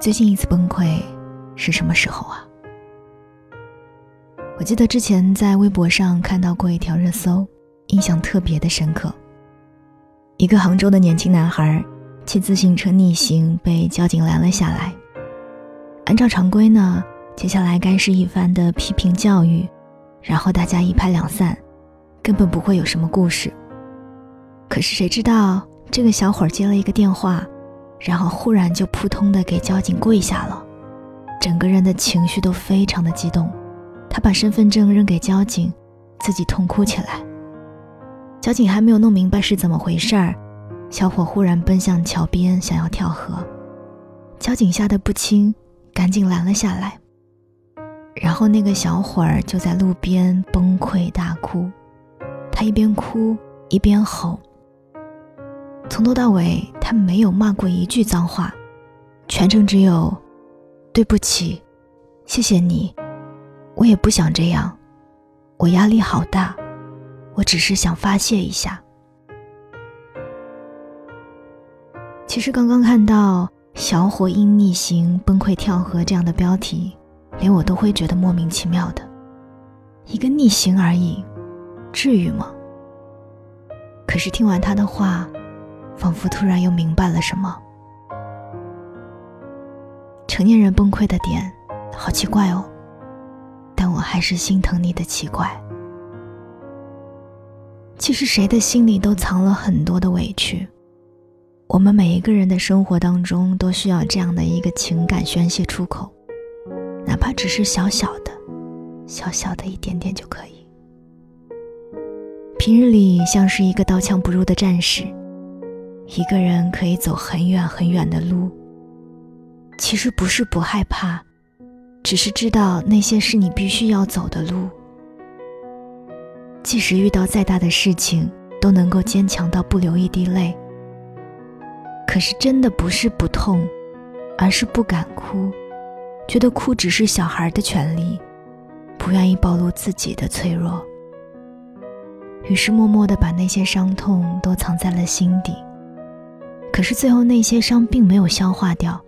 最近一次崩溃是什么时候啊？我记得之前在微博上看到过一条热搜，印象特别的深刻。一个杭州的年轻男孩骑自行车逆行被交警拦了下来。按照常规呢，接下来该是一番的批评教育，然后大家一拍两散，根本不会有什么故事。可是谁知道这个小伙接了一个电话，然后忽然就扑通的给交警跪下了，整个人的情绪都非常的激动。他把身份证扔给交警，自己痛哭起来。交警还没有弄明白是怎么回事儿，小伙忽然奔向桥边，想要跳河。交警吓得不轻，赶紧拦了下来。然后那个小伙儿就在路边崩溃大哭，他一边哭一边吼。从头到尾，他没有骂过一句脏话，全程只有“对不起，谢谢你”。我也不想这样，我压力好大，我只是想发泄一下。其实刚刚看到“小伙因逆行崩溃跳河”这样的标题，连我都会觉得莫名其妙的。一个逆行而已，至于吗？可是听完他的话，仿佛突然又明白了什么。成年人崩溃的点，好奇怪哦。但我还是心疼你的奇怪。其实谁的心里都藏了很多的委屈，我们每一个人的生活当中都需要这样的一个情感宣泄出口，哪怕只是小小的、小小的一点点就可以。平日里像是一个刀枪不入的战士，一个人可以走很远很远的路。其实不是不害怕。只是知道那些是你必须要走的路，即使遇到再大的事情，都能够坚强到不流一滴泪。可是真的不是不痛，而是不敢哭，觉得哭只是小孩的权利，不愿意暴露自己的脆弱，于是默默的把那些伤痛都藏在了心底。可是最后那些伤并没有消化掉。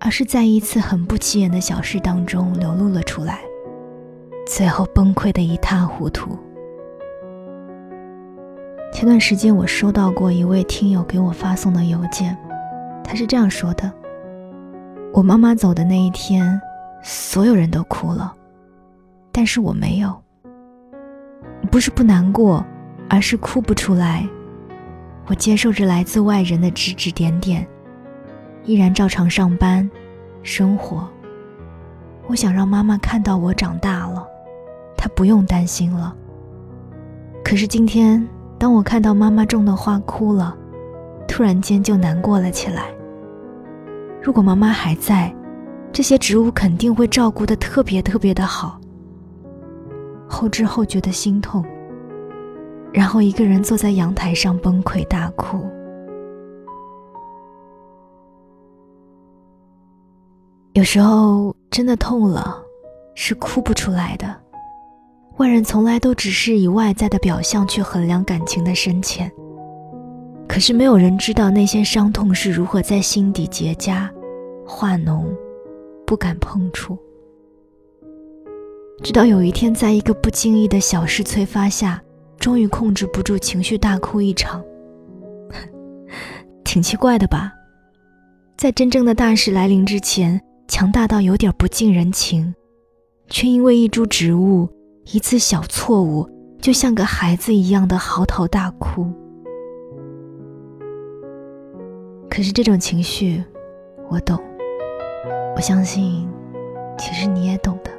而是在一次很不起眼的小事当中流露了出来，最后崩溃的一塌糊涂。前段时间我收到过一位听友给我发送的邮件，他是这样说的：“我妈妈走的那一天，所有人都哭了，但是我没有。不是不难过，而是哭不出来。我接受着来自外人的指指点点。”依然照常上班，生活。我想让妈妈看到我长大了，她不用担心了。可是今天，当我看到妈妈种的花枯了，突然间就难过了起来。如果妈妈还在，这些植物肯定会照顾得特别特别的好。后知后觉的心痛，然后一个人坐在阳台上崩溃大哭。有时候真的痛了，是哭不出来的。外人从来都只是以外在的表象去衡量感情的深浅，可是没有人知道那些伤痛是如何在心底结痂、化脓，不敢碰触。直到有一天，在一个不经意的小事催发下，终于控制不住情绪，大哭一场。挺奇怪的吧？在真正的大事来临之前。强大到有点不近人情，却因为一株植物、一次小错误，就像个孩子一样的嚎啕大哭。可是这种情绪，我懂。我相信，其实你也懂的。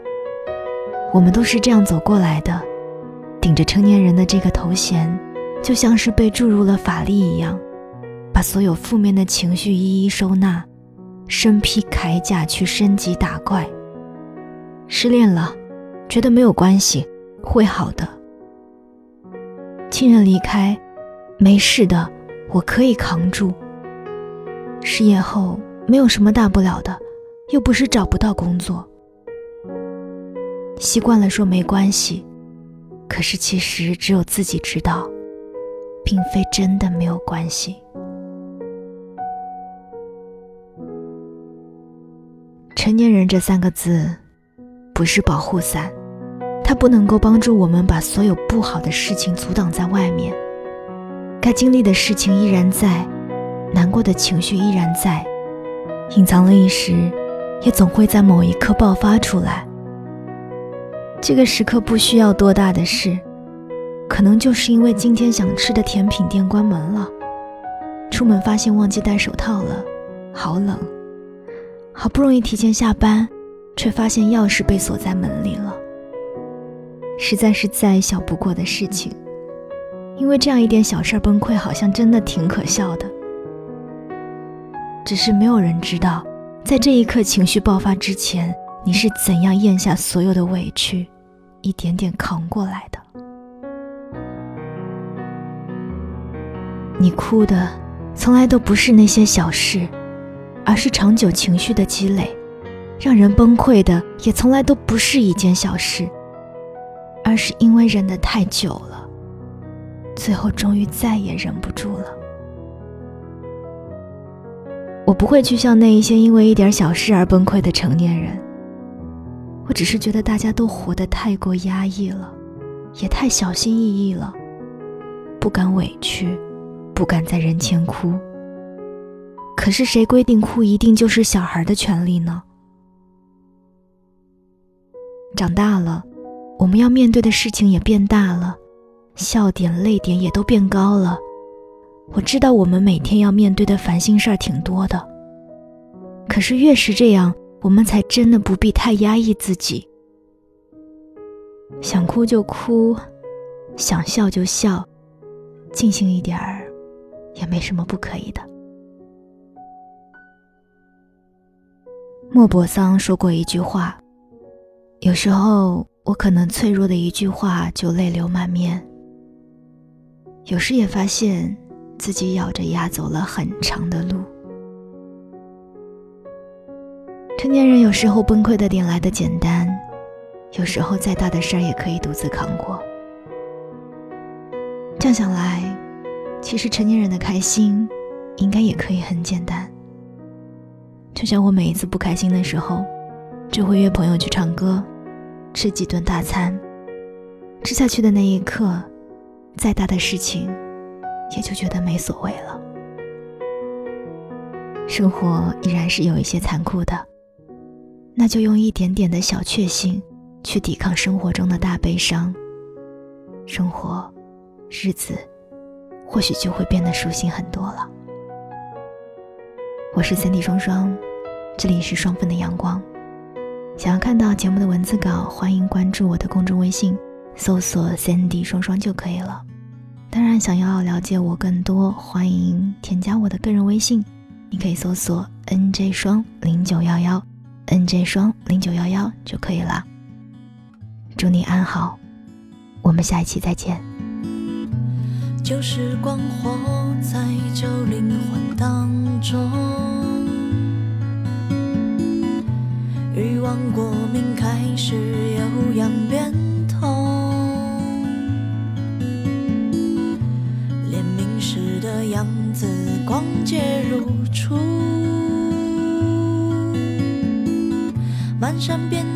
我们都是这样走过来的，顶着成年人的这个头衔，就像是被注入了法力一样，把所有负面的情绪一一收纳。身披铠甲去升级打怪。失恋了，觉得没有关系，会好的。亲人离开，没事的，我可以扛住。失业后没有什么大不了的，又不是找不到工作。习惯了说没关系，可是其实只有自己知道，并非真的没有关系。成年人这三个字，不是保护伞，它不能够帮助我们把所有不好的事情阻挡在外面。该经历的事情依然在，难过的情绪依然在，隐藏了一时，也总会在某一刻爆发出来。这个时刻不需要多大的事，可能就是因为今天想吃的甜品店关门了，出门发现忘记戴手套了，好冷。好不容易提前下班，却发现钥匙被锁在门里了。实在是再小不过的事情，因为这样一点小事崩溃，好像真的挺可笑的。只是没有人知道，在这一刻情绪爆发之前，你是怎样咽下所有的委屈，一点点扛过来的。你哭的，从来都不是那些小事。而是长久情绪的积累，让人崩溃的也从来都不是一件小事，而是因为忍得太久了，最后终于再也忍不住了。我不会去像那一些因为一点小事而崩溃的成年人，我只是觉得大家都活得太过压抑了，也太小心翼翼了，不敢委屈，不敢在人前哭。可是谁规定哭一定就是小孩的权利呢？长大了，我们要面对的事情也变大了，笑点、泪点也都变高了。我知道我们每天要面对的烦心事儿挺多的，可是越是这样，我们才真的不必太压抑自己。想哭就哭，想笑就笑，尽兴一点儿，也没什么不可以的。莫泊桑说过一句话：“有时候我可能脆弱的一句话就泪流满面。有时也发现自己咬着牙走了很长的路。成年人有时候崩溃的点来的简单，有时候再大的事儿也可以独自扛过。这样想来，其实成年人的开心，应该也可以很简单。”就像我每一次不开心的时候，就会约朋友去唱歌，吃几顿大餐。吃下去的那一刻，再大的事情，也就觉得没所谓了。生活依然是有一些残酷的，那就用一点点的小确幸，去抵抗生活中的大悲伤。生活，日子，或许就会变得舒心很多了。我是三 D 双双。这里是双份的阳光，想要看到节目的文字稿，欢迎关注我的公众微信，搜索 “Sandy 双双”就可以了。当然，想要了解我更多，欢迎添加我的个人微信，你可以搜索 “nj 双零九幺幺 ”，“nj 双零九幺幺”就可以了。祝你安好，我们下一期再见。旧时光活在旧灵魂当中。欲望过敏开始有样变通，连明时的样子光洁如初，漫山遍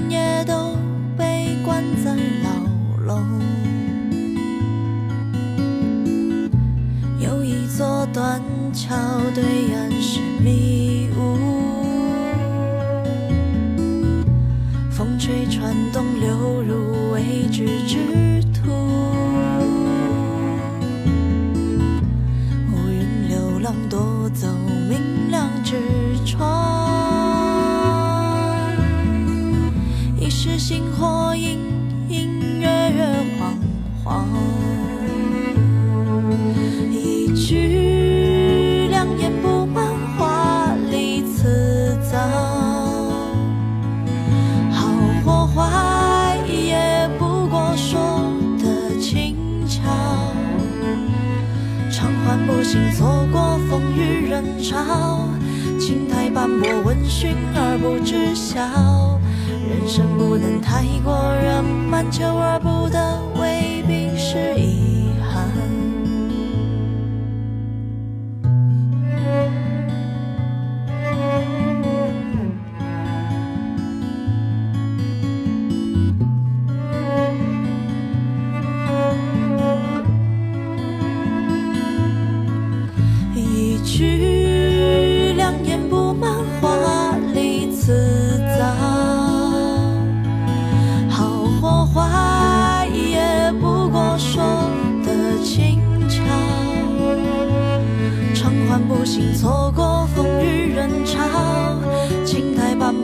闻讯而不知晓。人生不能太过圆满，求而不得，未必是一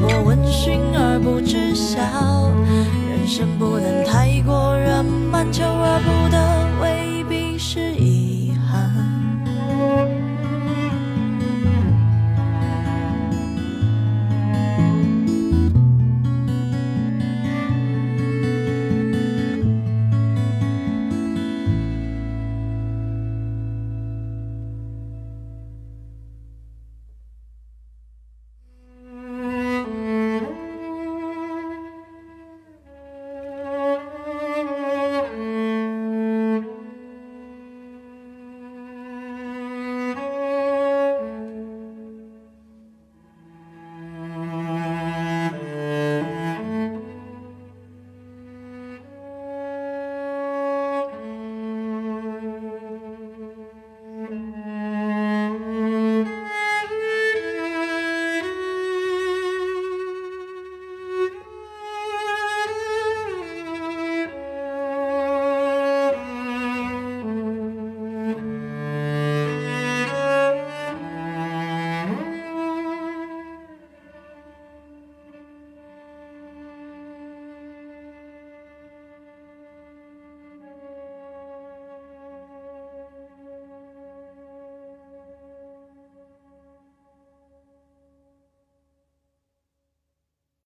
我闻讯而不知晓，人生不能太过圆满，求而不得未必。